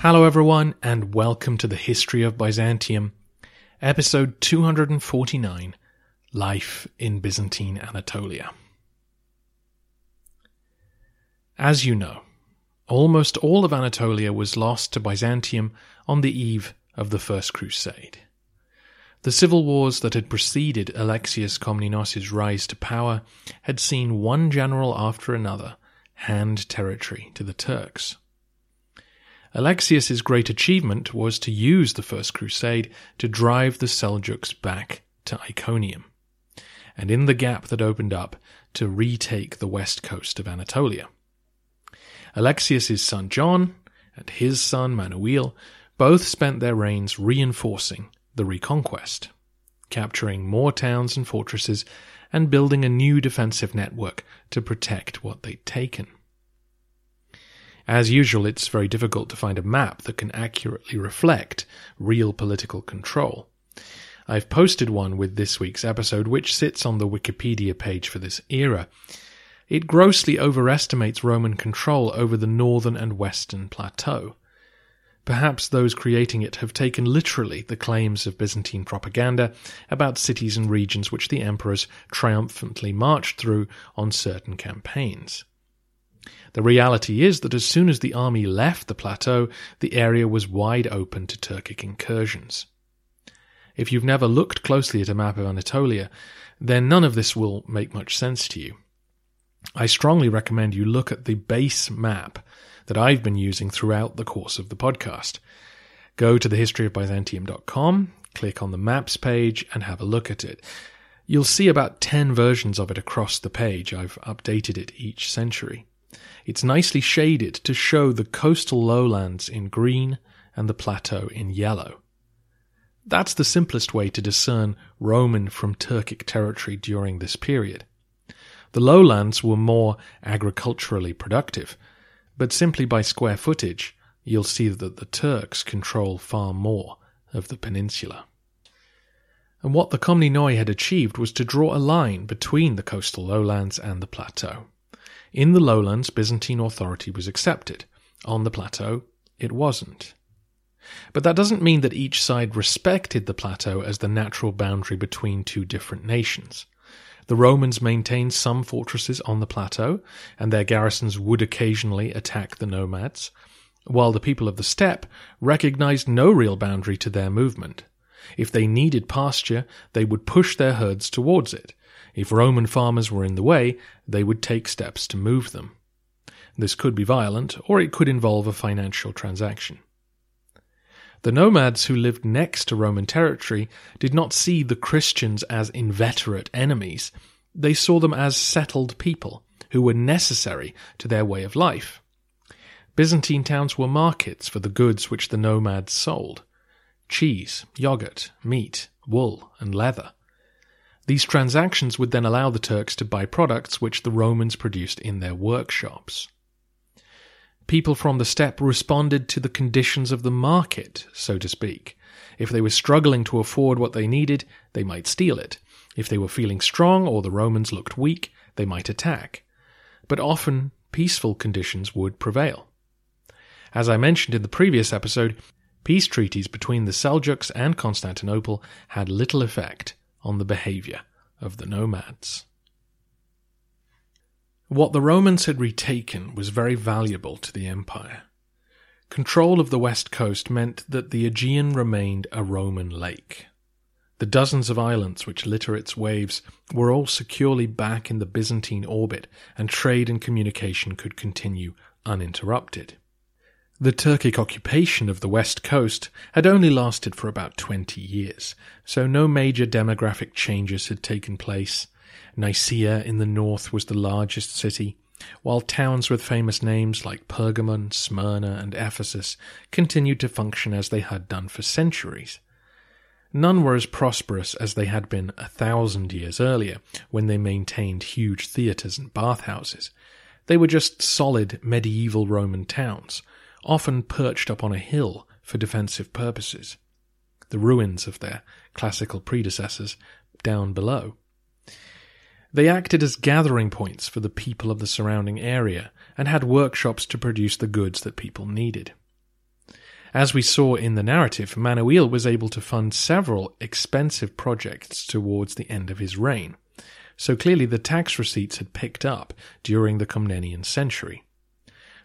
Hello, everyone, and welcome to the History of Byzantium, episode 249 Life in Byzantine Anatolia. As you know, almost all of Anatolia was lost to Byzantium on the eve of the First Crusade. The civil wars that had preceded Alexius Komnenos' rise to power had seen one general after another hand territory to the Turks. Alexius's great achievement was to use the First Crusade to drive the Seljuks back to Iconium, and in the gap that opened up, to retake the west coast of Anatolia. Alexius's son John and his son Manuel both spent their reigns reinforcing the reconquest, capturing more towns and fortresses and building a new defensive network to protect what they'd taken. As usual, it's very difficult to find a map that can accurately reflect real political control. I've posted one with this week's episode, which sits on the Wikipedia page for this era. It grossly overestimates Roman control over the northern and western plateau. Perhaps those creating it have taken literally the claims of Byzantine propaganda about cities and regions which the emperors triumphantly marched through on certain campaigns. The reality is that as soon as the army left the plateau, the area was wide open to Turkic incursions. If you've never looked closely at a map of Anatolia, then none of this will make much sense to you. I strongly recommend you look at the base map that I've been using throughout the course of the podcast. Go to thehistoryofbyzantium.com, click on the maps page, and have a look at it. You'll see about 10 versions of it across the page. I've updated it each century. It's nicely shaded to show the coastal lowlands in green and the plateau in yellow. That's the simplest way to discern Roman from Turkic territory during this period. The lowlands were more agriculturally productive, but simply by square footage, you'll see that the Turks control far more of the peninsula. And what the Komnenoi had achieved was to draw a line between the coastal lowlands and the plateau. In the lowlands, Byzantine authority was accepted. On the plateau, it wasn't. But that doesn't mean that each side respected the plateau as the natural boundary between two different nations. The Romans maintained some fortresses on the plateau, and their garrisons would occasionally attack the nomads, while the people of the steppe recognized no real boundary to their movement. If they needed pasture, they would push their herds towards it, if Roman farmers were in the way, they would take steps to move them. This could be violent, or it could involve a financial transaction. The nomads who lived next to Roman territory did not see the Christians as inveterate enemies. They saw them as settled people who were necessary to their way of life. Byzantine towns were markets for the goods which the nomads sold cheese, yogurt, meat, wool, and leather. These transactions would then allow the Turks to buy products which the Romans produced in their workshops. People from the steppe responded to the conditions of the market, so to speak. If they were struggling to afford what they needed, they might steal it. If they were feeling strong or the Romans looked weak, they might attack. But often, peaceful conditions would prevail. As I mentioned in the previous episode, peace treaties between the Seljuks and Constantinople had little effect on the behavior of the nomads. What the Romans had retaken was very valuable to the empire. Control of the west coast meant that the Aegean remained a Roman lake. The dozens of islands which litter its waves were all securely back in the Byzantine orbit, and trade and communication could continue uninterrupted. The Turkic occupation of the west coast had only lasted for about 20 years, so no major demographic changes had taken place. Nicaea in the north was the largest city, while towns with famous names like Pergamon, Smyrna, and Ephesus continued to function as they had done for centuries. None were as prosperous as they had been a thousand years earlier, when they maintained huge theatres and bathhouses. They were just solid medieval Roman towns, often perched up on a hill for defensive purposes. The ruins of their classical predecessors down below. They acted as gathering points for the people of the surrounding area and had workshops to produce the goods that people needed. As we saw in the narrative, Manuel was able to fund several expensive projects towards the end of his reign, so clearly the tax receipts had picked up during the Komnenian century.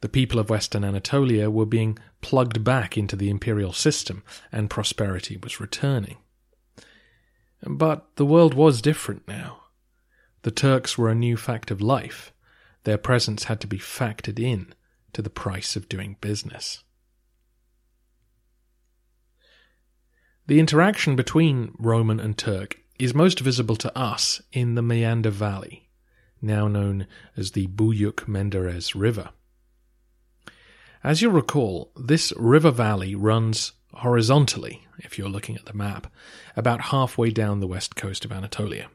The people of Western Anatolia were being plugged back into the imperial system, and prosperity was returning. But the world was different now. The Turks were a new fact of life. Their presence had to be factored in to the price of doing business. The interaction between Roman and Turk is most visible to us in the Meander Valley, now known as the Buyuk Menderes River. As you'll recall, this river valley runs horizontally, if you're looking at the map, about halfway down the west coast of Anatolia.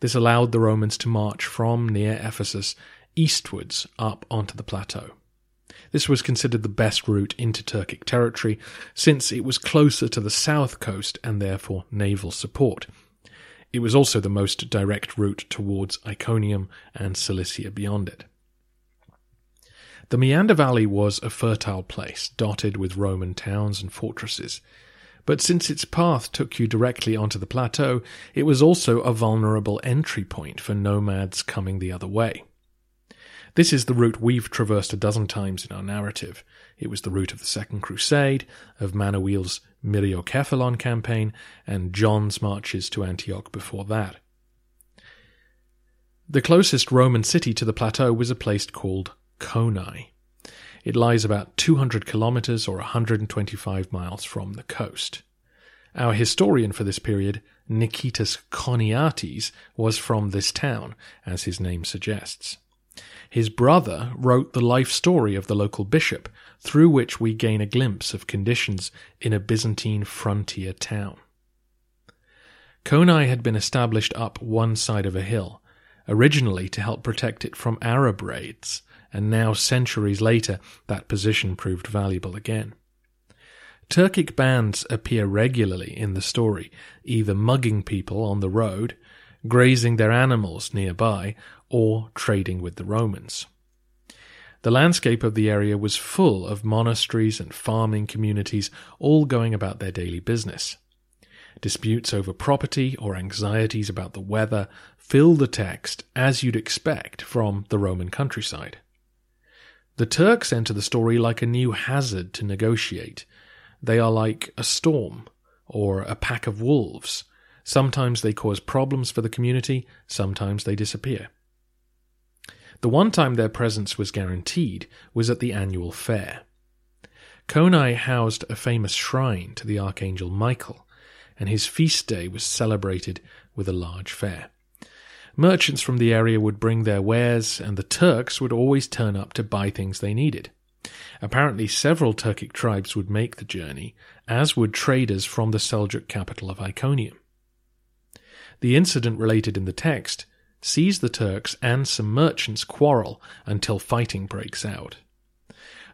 This allowed the Romans to march from near Ephesus eastwards up onto the plateau. This was considered the best route into Turkic territory, since it was closer to the south coast and therefore naval support. It was also the most direct route towards Iconium and Cilicia beyond it. The Meander Valley was a fertile place, dotted with Roman towns and fortresses. But since its path took you directly onto the plateau, it was also a vulnerable entry point for nomads coming the other way. This is the route we've traversed a dozen times in our narrative. It was the route of the Second Crusade, of Manuel's Myriocephalon campaign, and John's marches to Antioch before that. The closest Roman city to the plateau was a place called Chonae. It lies about 200 kilometers or 125 miles from the coast. Our historian for this period, Nikitas Choniates, was from this town, as his name suggests. His brother wrote the life story of the local bishop, through which we gain a glimpse of conditions in a Byzantine frontier town. Chonae had been established up one side of a hill, originally to help protect it from Arab raids, and now centuries later that position proved valuable again. Turkic bands appear regularly in the story, either mugging people on the road, grazing their animals nearby, or trading with the Romans. The landscape of the area was full of monasteries and farming communities, all going about their daily business. Disputes over property or anxieties about the weather fill the text as you'd expect from the Roman countryside. The Turks enter the story like a new hazard to negotiate. They are like a storm or a pack of wolves. Sometimes they cause problems for the community, sometimes they disappear. The one time their presence was guaranteed was at the annual fair. Chonae housed a famous shrine to the Archangel Michael, and his feast day was celebrated with a large fair. Merchants from the area would bring their wares, and the Turks would always turn up to buy things they needed. Apparently, several Turkic tribes would make the journey, as would traders from the Seljuk capital of Iconium. The incident related in the text sees the Turks and some merchants quarrel until fighting breaks out.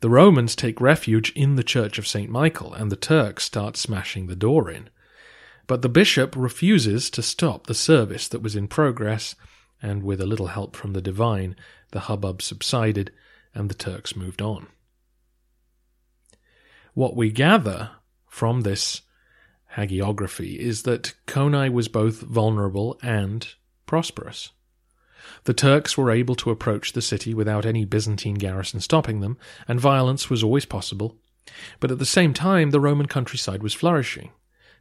The Romans take refuge in the church of St. Michael, and the Turks start smashing the door in. But the bishop refuses to stop the service that was in progress, and with a little help from the divine, the hubbub subsided and the Turks moved on. What we gather from this hagiography is that Chonae was both vulnerable and prosperous. The Turks were able to approach the city without any Byzantine garrison stopping them, and violence was always possible. But at the same time, the Roman countryside was flourishing.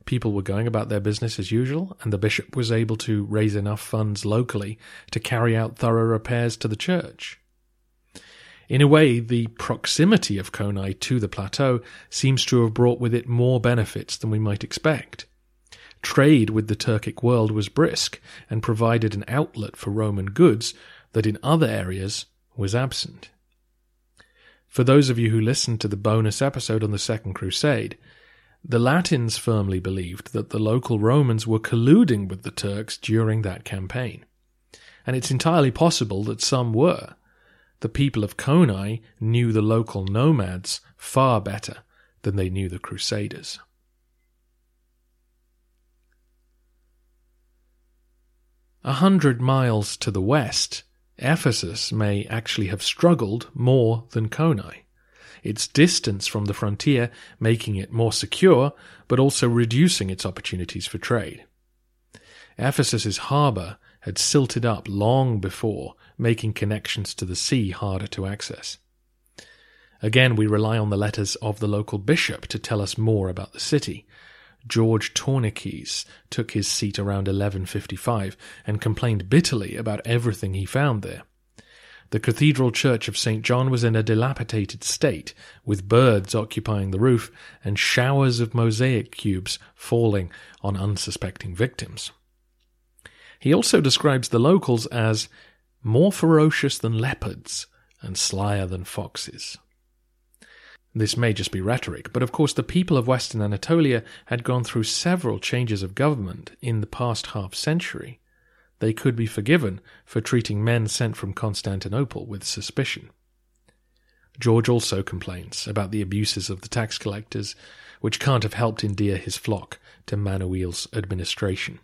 People were going about their business as usual, and the bishop was able to raise enough funds locally to carry out thorough repairs to the church. In a way, the proximity of Chonai to the plateau seems to have brought with it more benefits than we might expect. Trade with the Turkic world was brisk and provided an outlet for Roman goods that in other areas was absent. For those of you who listened to the bonus episode on the Second Crusade, the Latins firmly believed that the local Romans were colluding with the Turks during that campaign. And it's entirely possible that some were. The people of Chonai knew the local nomads far better than they knew the Crusaders. A hundred miles to the west, Ephesus may actually have struggled more than Chonai. Its distance from the frontier making it more secure, but also reducing its opportunities for trade. Ephesus's harbour had silted up long before, making connections to the sea harder to access. Again, we rely on the letters of the local bishop to tell us more about the city. George Tornikes took his seat around 1155 and complained bitterly about everything he found there. The cathedral church of St. John was in a dilapidated state, with birds occupying the roof and showers of mosaic cubes falling on unsuspecting victims. He also describes the locals as more ferocious than leopards and slyer than foxes. This may just be rhetoric, but of course the people of Western Anatolia had gone through several changes of government in the past half century. They could be forgiven for treating men sent from Constantinople with suspicion. George also complains about the abuses of the tax collectors, which can't have helped endear his flock to Manuel's administration.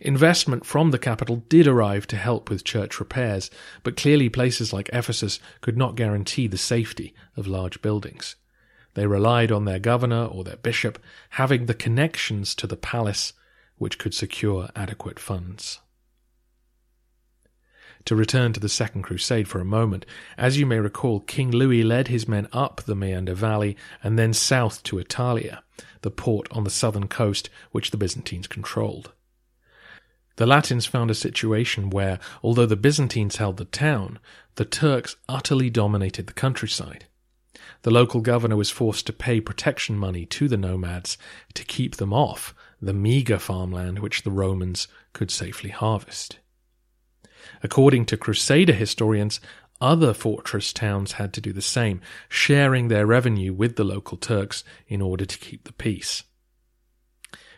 Investment from the capital did arrive to help with church repairs, but clearly places like Ephesus could not guarantee the safety of large buildings. They relied on their governor or their bishop having the connections to the palace which could secure adequate funds. To return to the Second Crusade for a moment, as you may recall, King Louis led his men up the Meander Valley and then south to Attalia, the port on the southern coast which the Byzantines controlled. The Latins found a situation where, although the Byzantines held the town, the Turks utterly dominated the countryside. The local governor was forced to pay protection money to the nomads to keep them off the meagre farmland which the Romans could safely harvest. According to Crusader historians, other fortress towns had to do the same, sharing their revenue with the local Turks in order to keep the peace.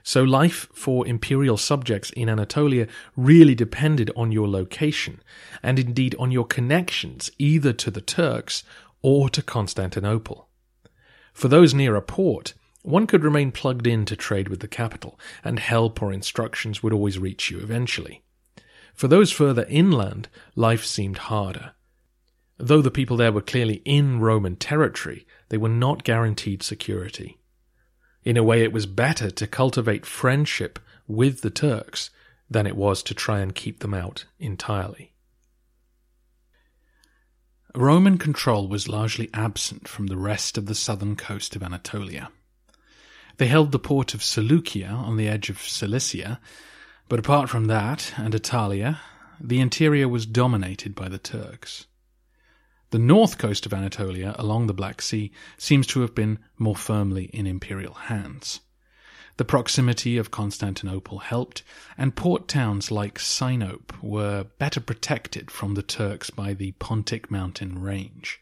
So life for imperial subjects in Anatolia really depended on your location, and indeed on your connections either to the Turks or to Constantinople. For those near a port, one could remain plugged in to trade with the capital, and help or instructions would always reach you eventually. For those further inland, life seemed harder. Though the people there were clearly in Roman territory, they were not guaranteed security. In a way, it was better to cultivate friendship with the Turks than it was to try and keep them out entirely. Roman control was largely absent from the rest of the southern coast of Anatolia. They held the port of Seleucia on the edge of Cilicia, but apart from that and Attalia, the interior was dominated by the Turks. The north coast of Anatolia along the Black Sea seems to have been more firmly in imperial hands. The proximity of Constantinople helped, and port towns like Sinope were better protected from the Turks by the Pontic mountain range.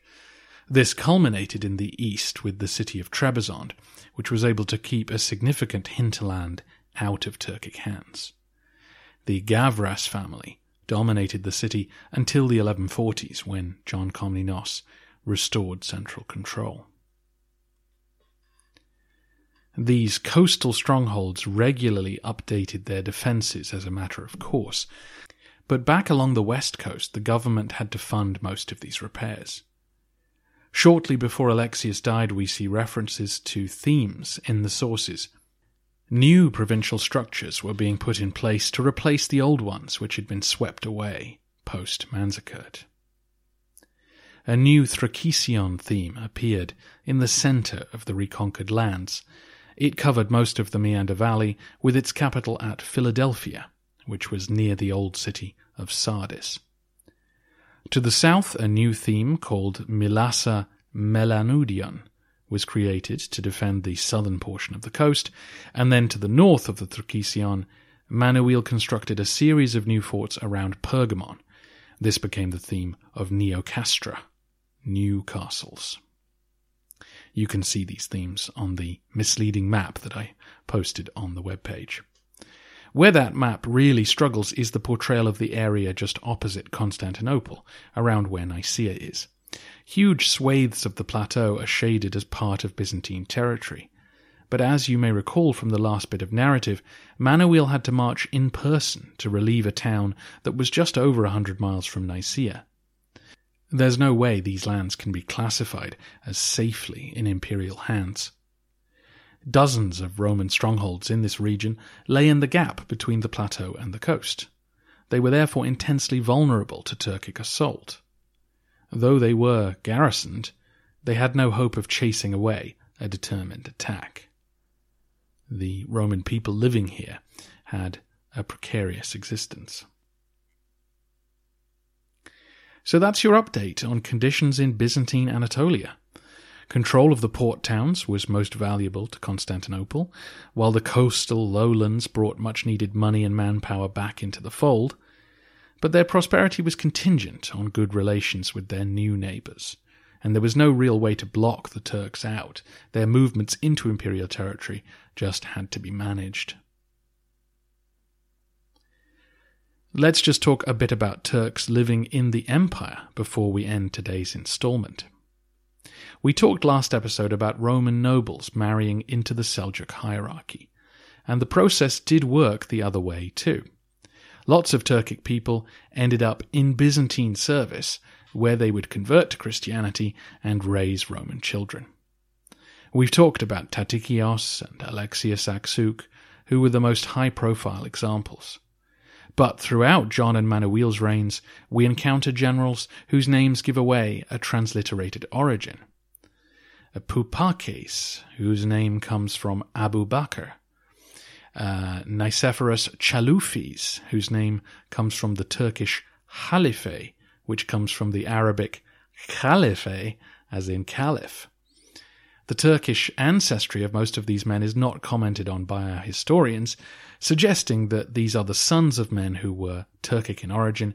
This culminated in the east with the city of Trebizond, which was able to keep a significant hinterland out of Turkic hands. The Gavras family dominated the city until the 1140s when John Komnenos restored central control. These coastal strongholds regularly updated their defences as a matter of course, but back along the west coast the government had to fund most of these repairs. Shortly before Alexius died, we see references to themes in the sources New provincial structures were being put in place to replace the old ones which had been swept away post Manzikert. A new Thrakesion theme appeared in the centre of the reconquered lands, It covered most of the Meander Valley, with its capital at Philadelphia, which was near the old city of Sardis. To the south, a new theme called Mylassa Melanudion was created to defend the southern portion of the coast, and then to the north of the Thrakesion, Manuel constructed a series of new forts around Pergamon. This became the theme of Neocastra, new castles. You can see these themes on the misleading map that I posted on the webpage. Where that map really struggles is the portrayal of the area just opposite Constantinople, around where Nicaea is. Huge swathes of the plateau are shaded as part of Byzantine territory. But as you may recall from the last bit of narrative, Manuel had to march in person to relieve a town that was just over a hundred miles from Nicaea. There's no way these lands can be classified as safely in imperial hands. Dozens of Roman strongholds in this region lay in the gap between the plateau and the coast. They were therefore intensely vulnerable to Turkic assault. Though they were garrisoned, they had no hope of chasing away a determined attack. The Roman people living here had a precarious existence. So that's your update on conditions in Byzantine Anatolia. Control of the port towns was most valuable to Constantinople, while the coastal lowlands brought much needed money and manpower back into the fold. But their prosperity was contingent on good relations with their new neighbours, and there was no real way to block the Turks out. Their movements into imperial territory just had to be managed. Let's just talk a bit about Turks living in the empire before we end today's installment. We talked last episode about Roman nobles marrying into the Seljuk hierarchy, and the process did work the other way too. Lots of Turkic people ended up in Byzantine service, where they would convert to Christianity and raise Roman children. We've talked about Tatikios and Alexius Aksuk, who were the most high profile examples. But throughout John and Manuel's reigns, we encounter generals whose names give away a transliterated origin. A Pupakes, whose name comes from Abu Bakr. Uh, Nicephorus Chalufis, whose name comes from the Turkish Halife, which comes from the Arabic Khalife, as in caliph. The Turkish ancestry of most of these men is not commented on by our historians, suggesting that these are the sons of men who were Turkic in origin,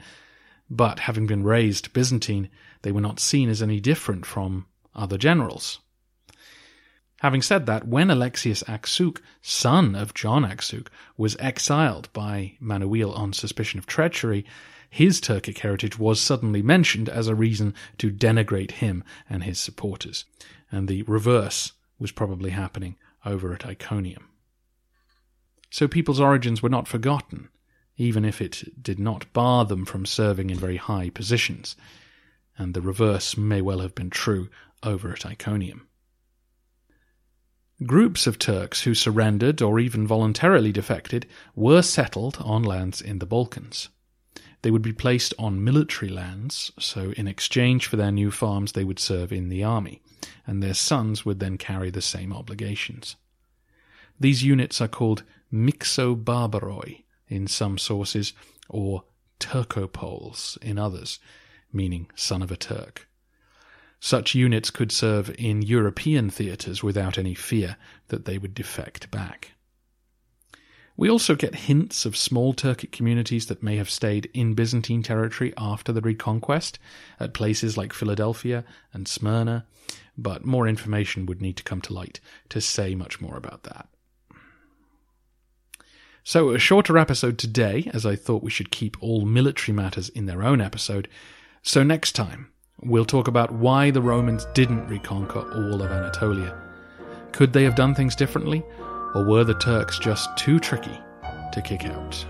but having been raised Byzantine, they were not seen as any different from other generals. Having said that, when Alexius Aksuk, son of John Aksuk, was exiled by Manuel on suspicion of treachery, his Turkic heritage was suddenly mentioned as a reason to denigrate him and his supporters. And the reverse was probably happening over at Iconium. So people's origins were not forgotten, even if it did not bar them from serving in very high positions. And the reverse may well have been true over at Iconium. Groups of Turks who surrendered or even voluntarily defected were settled on lands in the Balkans. They would be placed on military lands, so in exchange for their new farms they would serve in the army, and their sons would then carry the same obligations. These units are called Mixobarbaroi in some sources, or Turcopoles in others, meaning son of a Turk. Such units could serve in European theatres without any fear that they would defect back. We also get hints of small Turkic communities that may have stayed in Byzantine territory after the reconquest at places like Philadelphia and Smyrna, but more information would need to come to light to say much more about that. So, a shorter episode today, as I thought we should keep all military matters in their own episode. So, next time, We'll talk about why the Romans didn't reconquer all of Anatolia. Could they have done things differently, or were the Turks just too tricky to kick out?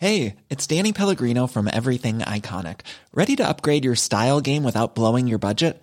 Hey, it's Danny Pellegrino from Everything Iconic. Ready to upgrade your style game without blowing your budget?